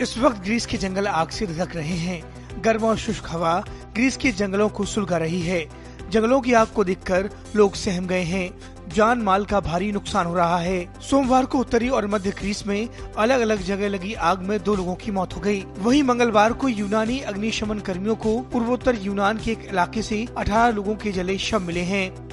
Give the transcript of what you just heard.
इस वक्त ग्रीस के जंगल आग से धधक रहे हैं। गर्म और शुष्क हवा ग्रीस के जंगलों को सुलगा रही है। जंगलों की आग को देखकर लोग सहम गए हैं। जान माल का भारी नुकसान हो रहा है। सोमवार को उत्तरी और मध्य ग्रीस में अलग अलग जगह लगी आग में दो लोगों की मौत हो गई। वहीं मंगलवार को यूनानी अग्निशमन कर्मियों को पूर्वोत्तर यूनान के एक इलाके से 18 लोगों के जले शव मिले हैं।